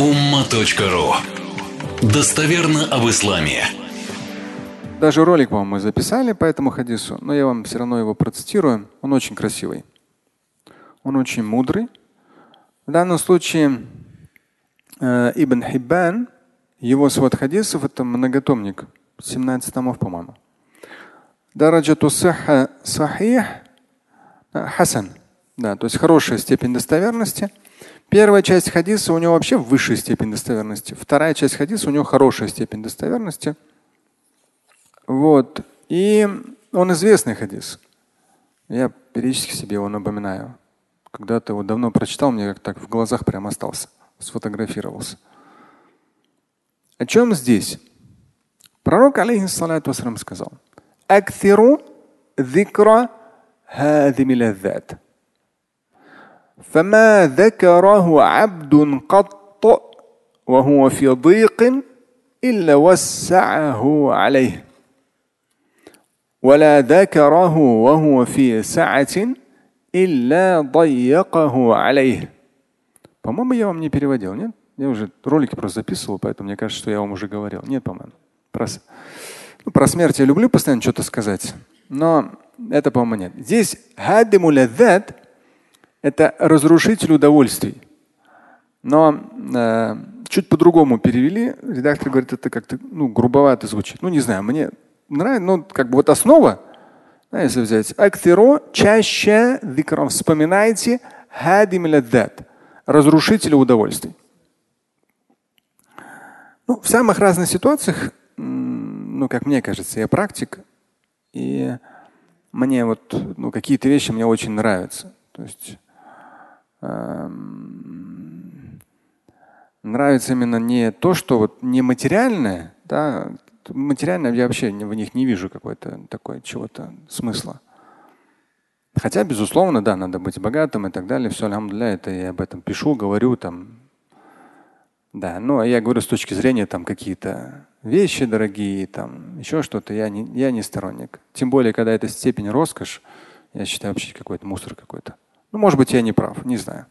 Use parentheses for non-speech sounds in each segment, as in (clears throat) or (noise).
umma.ru Достоверно об исламе. Даже ролик, по-моему, мы записали по этому хадису, но я вам все равно его процитирую. Он очень красивый. Он очень мудрый. В данном случае э, Ибн Хиббан, его свод хадисов, это многотомник, 17 томов, по-моему. Дараджату сахха сахих э, хасан. Да, то есть хорошая степень достоверности. Первая часть хадиса у него вообще высшая степень достоверности. Вторая часть хадиса у него хорошая степень достоверности. Вот. И он известный хадис. Я периодически себе его напоминаю. Когда-то его давно прочитал, мне как так в глазах прям остался, сфотографировался. О чем здесь? Пророк, алейхиссалату вассалам, сказал. Акфиру зикра хадимиляззат. فما ذكره عبد قط وهو في ضيق إلا وسعه عليه ولا ذكره وهو في سعة إلا ضيقه عليه По-моему, я вам не переводил, нет? Я уже ролики просто записывал, поэтому мне кажется, что я вам уже говорил. Нет, по-моему. Про, ну, про смерть я люблю постоянно что-то сказать, но это, по-моему, нет. Здесь хадиму это разрушитель удовольствий. Но э, чуть по-другому перевели. Редактор говорит, это как-то ну, грубовато звучит. Ну, не знаю, мне нравится, ну, как бы вот основа, да, если взять, актиро чаще викром вспоминайте хадим разрушителя удовольствий. Ну, в самых разных ситуациях, ну, как мне кажется, я практик, и мне вот ну, какие-то вещи мне очень нравятся. То есть нравится именно не то, что вот не материальное, да, материальное я вообще в них не вижу какой-то такой чего-то смысла. Хотя, безусловно, да, надо быть богатым и так далее. Все, алхамдулля, это я об этом пишу, говорю там. Да, ну а я говорю с точки зрения там какие-то вещи дорогие, там еще что-то, я не, я не сторонник. Тем более, когда это степень роскошь, я считаю вообще какой-то мусор какой-то. Ну, может быть, я не прав, не знаю.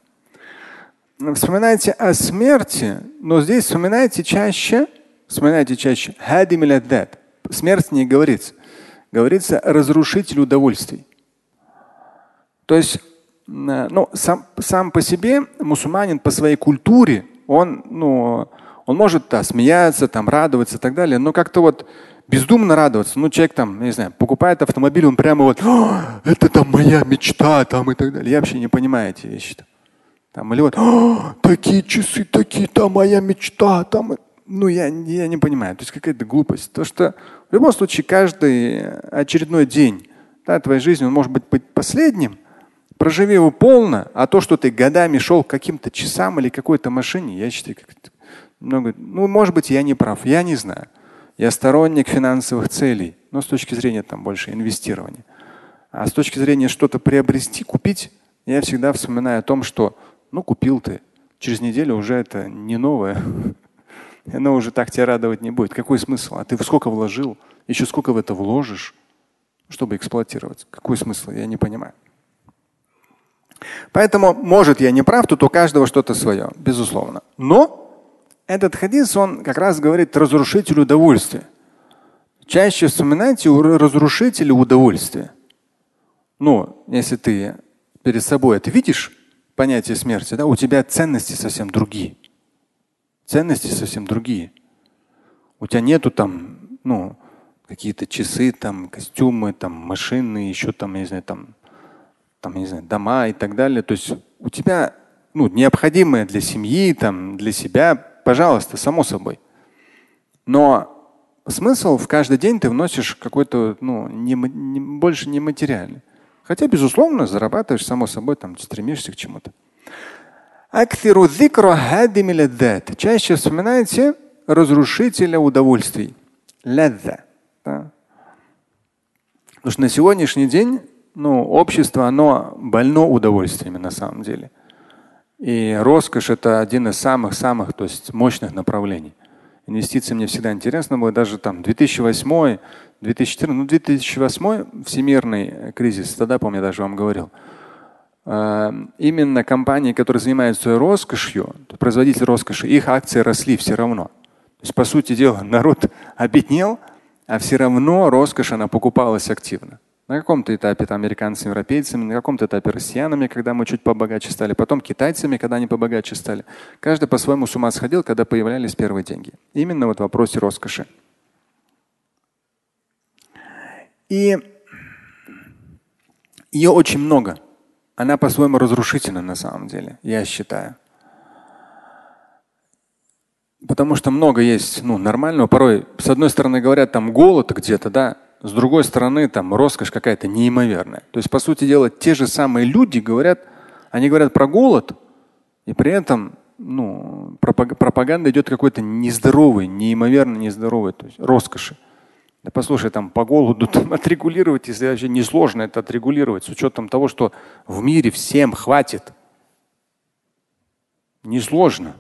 Вспоминайте о смерти, но здесь вспоминайте чаще, вспоминайте чаще. Смерть не говорится. Говорится разрушитель удовольствий. То есть, ну, сам, сам по себе мусульманин по своей культуре, он, ну, он может да, смеяться, там, радоваться и так далее, но как-то вот бездумно радоваться. Ну, человек там, не знаю, покупает автомобиль, он прямо вот, это там моя мечта, там и так далее. Я вообще не понимаю эти вещи. Там, или вот, такие часы, такие, там моя мечта, там. Ну, я, я не понимаю. То есть какая-то глупость. То, что в любом случае каждый очередной день да, твоей жизни, он может быть последним. Проживи его полно, а то, что ты годами шел к каким-то часам или какой-то машине, я считаю, как много. Ну, может быть, я не прав, я не знаю. Я сторонник финансовых целей, но с точки зрения там больше инвестирования. А с точки зрения что-то приобрести, купить, я всегда вспоминаю о том, что ну купил ты, через неделю уже это не новое. (laughs) Оно уже так тебя радовать не будет. Какой смысл? А ты сколько вложил? Еще сколько в это вложишь, чтобы эксплуатировать? Какой смысл? Я не понимаю. Поэтому, может, я не прав, тут у каждого что-то свое, безусловно. Но этот хадис, он как раз говорит разрушителю удовольствия. Чаще вспоминайте у разрушителя удовольствия. Ну, если ты перед собой это видишь, понятие смерти, да, у тебя ценности совсем другие. Ценности совсем другие. У тебя нету там, ну, какие-то часы, там, костюмы, там, машины, еще там, я не знаю, там, там, я не знаю, дома и так далее. То есть у тебя ну, необходимое для семьи, там, для себя Пожалуйста, само собой. Но смысл в каждый день ты вносишь какой-то, ну, не, не, больше не материальный. Хотя, безусловно, зарабатываешь, само собой, там, стремишься к чему-то. Чаще вспоминайте разрушителя удовольствий. Да? Потому что на сегодняшний день ну, общество, оно больно удовольствиями на самом деле. И роскошь – это один из самых-самых то есть мощных направлений. Инвестиции мне всегда интересно было. Даже там 2008, 2014, ну 2008 всемирный кризис, тогда, помню, я даже вам говорил. э, именно компании, которые занимаются роскошью, производители роскоши, их акции росли все равно. То есть, по сути дела, (laughs) народ обеднел, а все равно роскошь она покупалась активно. На каком-то этапе это американцами, европейцами, на каком-то этапе россиянами, когда мы чуть побогаче стали, потом китайцами, когда они побогаче стали. Каждый по-своему с ума сходил, когда появлялись первые деньги. Именно вот в вопросе роскоши. И ее очень много. Она по-своему разрушительна на самом деле, я считаю. Потому что много есть ну, нормального. Порой, с одной стороны, говорят, там голод где-то, да, с другой стороны, там роскошь какая-то неимоверная. То есть, по сути дела, те же самые люди говорят, они говорят про голод, и при этом ну, пропаганда идет какой-то нездоровый, неимоверно нездоровый, то есть роскоши. Да послушай, там по голоду (laughs) там, отрегулировать, если вообще несложно это отрегулировать, с учетом того, что в мире всем хватит. Несложно.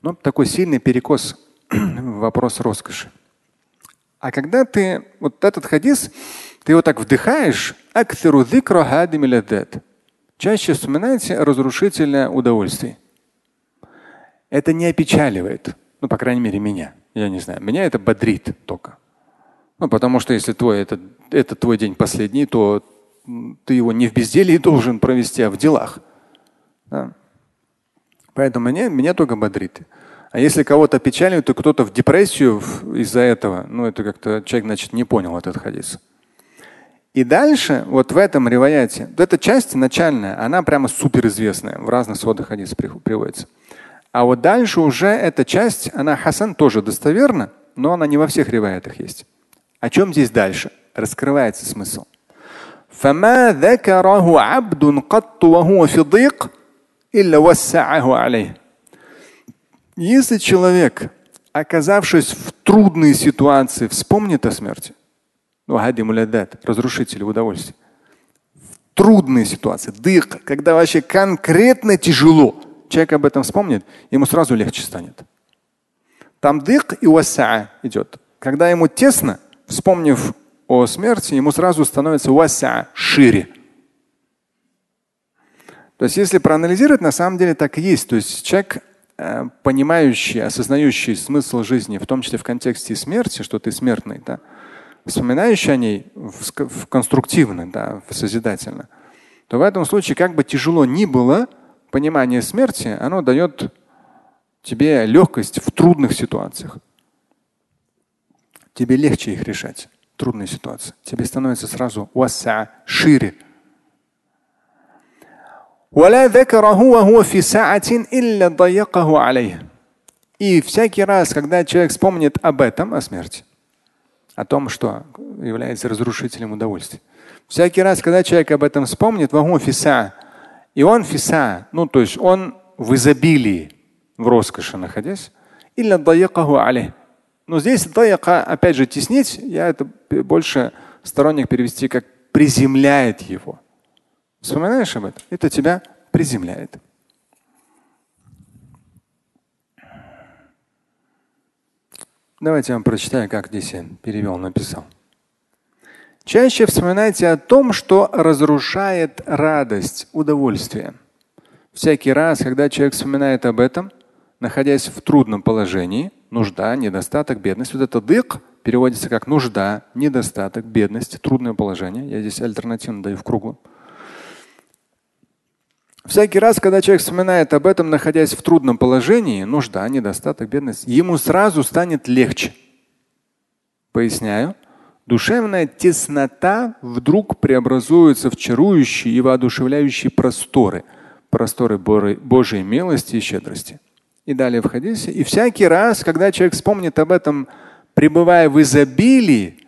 Но такой сильный перекос (clears throat) вопрос роскоши. А когда ты вот этот хадис, ты его так вдыхаешь, чаще вспоминайте разрушительное удовольствие. Это не опечаливает, ну, по крайней мере, меня. Я не знаю, меня это бодрит только. Ну, потому что если твой, это, это твой день последний, то ты его не в безделии должен провести, а в делах. Да? Поэтому меня, меня только бодрит. А если кого-то печалит, то кто-то в депрессию из-за этого, ну это как-то человек, значит, не понял этот хадис. И дальше, вот в этом риваяте, вот эта часть начальная, она прямо суперизвестная, в разных сводах хадисов приводится. А вот дальше уже эта часть, она хасан тоже достоверна, но она не во всех риваятах есть. О чем здесь дальше? Раскрывается смысл. فما ذكره عبد قط وهو في ضيق إلا وسعه عليه. если человек, оказавшись в трудной ситуации, вспомнит о смерти, ну, разрушитель удовольствия, в трудной ситуации, дых, когда вообще конкретно тяжело, человек об этом вспомнит, ему сразу легче станет. Там дых и васа идет. Когда ему тесно, вспомнив о смерти, ему сразу становится васа шире. То есть, если проанализировать, на самом деле так и есть. То есть человек Э, понимающий, осознающий смысл жизни, в том числе в контексте смерти, что ты смертный, да, вспоминающий о ней в, конструктивно, да, в созидательно, то в этом случае, как бы тяжело ни было, понимание смерти, оно дает тебе легкость в трудных ситуациях. Тебе легче их решать, трудные ситуации. Тебе становится сразу васа, шире. ولا ذكره وهو في ساعة إلا ضيقه عليه. И всякий раз, когда человек вспомнит об этом, о смерти, о том, что является разрушителем удовольствия, всякий раз, когда человек об этом вспомнит, фиса, и он фиса, ну то есть он в изобилии, в роскоши находясь, или алей. Но здесь даяка, опять же, теснить, я это больше сторонник перевести как приземляет его. Вспоминаешь об этом? Это тебя приземляет. Давайте я вам прочитаю, как здесь я перевел, написал. Чаще вспоминайте о том, что разрушает радость, удовольствие. Всякий раз, когда человек вспоминает об этом, находясь в трудном положении, нужда, недостаток, бедность, вот это дык переводится как нужда, недостаток, бедность, трудное положение. Я здесь альтернативно даю в кругу. Всякий раз, когда человек вспоминает об этом, находясь в трудном положении, нужда, недостаток, бедность, ему сразу станет легче. Поясняю. Душевная теснота вдруг преобразуется в чарующие и воодушевляющие просторы, просторы Божьей милости и щедрости. И далее в хадисе. И всякий раз, когда человек вспомнит об этом, пребывая в изобилии,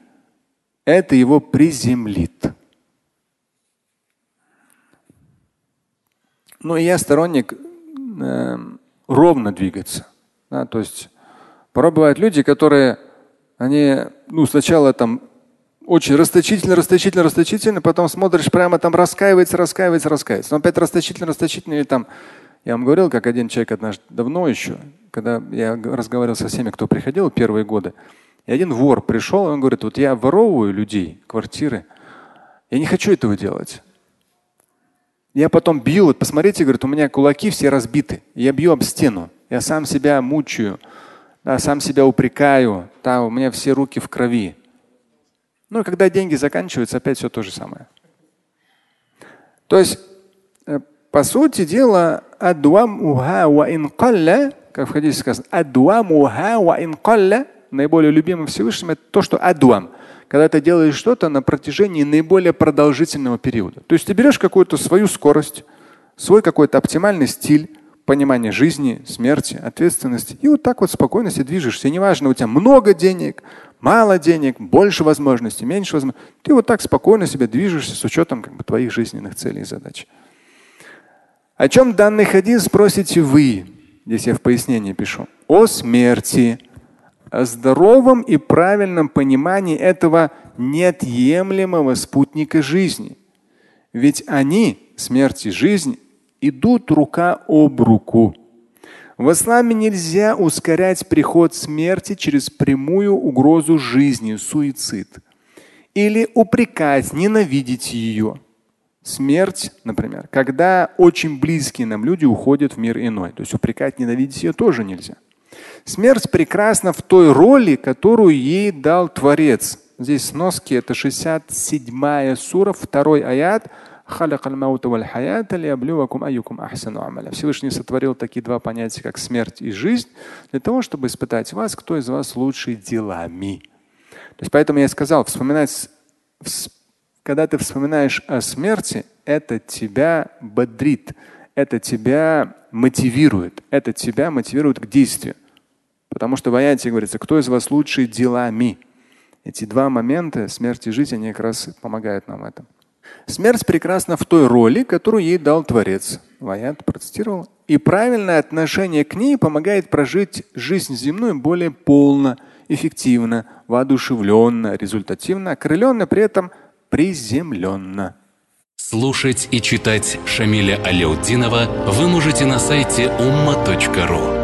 это его приземлит. Ну, я сторонник э, ровно двигаться. Да, то есть порой бывают люди, которые они ну, сначала там очень расточительно, расточительно, расточительно, потом смотришь прямо там раскаивается, раскаивается, раскаивается. Но опять расточительно, расточительно, или там, я вам говорил, как один человек однажды давно еще, когда я разговаривал со всеми, кто приходил первые годы, и один вор пришел, и он говорит, вот я воровываю людей, квартиры, я не хочу этого делать. Я потом бью, вот посмотрите, говорит, у меня кулаки все разбиты. Я бью об стену. Я сам себя мучаю, да, сам себя упрекаю. Да, у меня все руки в крови. Ну и когда деньги заканчиваются, опять все то же самое. То есть, э, по сути дела, адуам уха ва инкалля, как в хадисе сказано, адуам уха ва инкалля, наиболее любимым Всевышним, это то, что адуам – когда ты делаешь что-то на протяжении наиболее продолжительного периода. То есть ты берешь какую-то свою скорость, свой какой-то оптимальный стиль, понимание жизни, смерти, ответственности. И вот так вот спокойно себе движешься. И неважно, у тебя много денег, мало денег, больше возможностей, меньше возможностей. Ты вот так спокойно себе движешься с учетом как бы, твоих жизненных целей и задач. О чем данный хадис спросите вы? Здесь я в пояснении пишу. О смерти здоровом и правильном понимании этого неотъемлемого спутника жизни. Ведь они, смерть и жизнь, идут рука об руку. В исламе нельзя ускорять приход смерти через прямую угрозу жизни, суицид. Или упрекать, ненавидеть ее. Смерть, например, когда очень близкие нам люди уходят в мир иной. То есть упрекать, ненавидеть ее тоже нельзя. Смерть прекрасна в той роли, которую ей дал Творец. Здесь сноски это 67 сура, второй аят. Всевышний сотворил такие два понятия, как смерть и жизнь, для того, чтобы испытать вас, кто из вас лучше делами. То есть поэтому я сказал, вспоминать, когда ты вспоминаешь о смерти, это тебя бодрит, это тебя мотивирует, это тебя мотивирует к действию. Потому что в аяте говорится, кто из вас лучше делами. Эти два момента, смерть и жизнь, они как раз помогают нам в этом. Смерть прекрасна в той роли, которую ей дал Творец. Ваят процитировал. И правильное отношение к ней помогает прожить жизнь земную более полно, эффективно, воодушевленно, результативно, окрыленно, при этом приземленно. Слушать и читать Шамиля Аляутдинова вы можете на сайте umma.ru.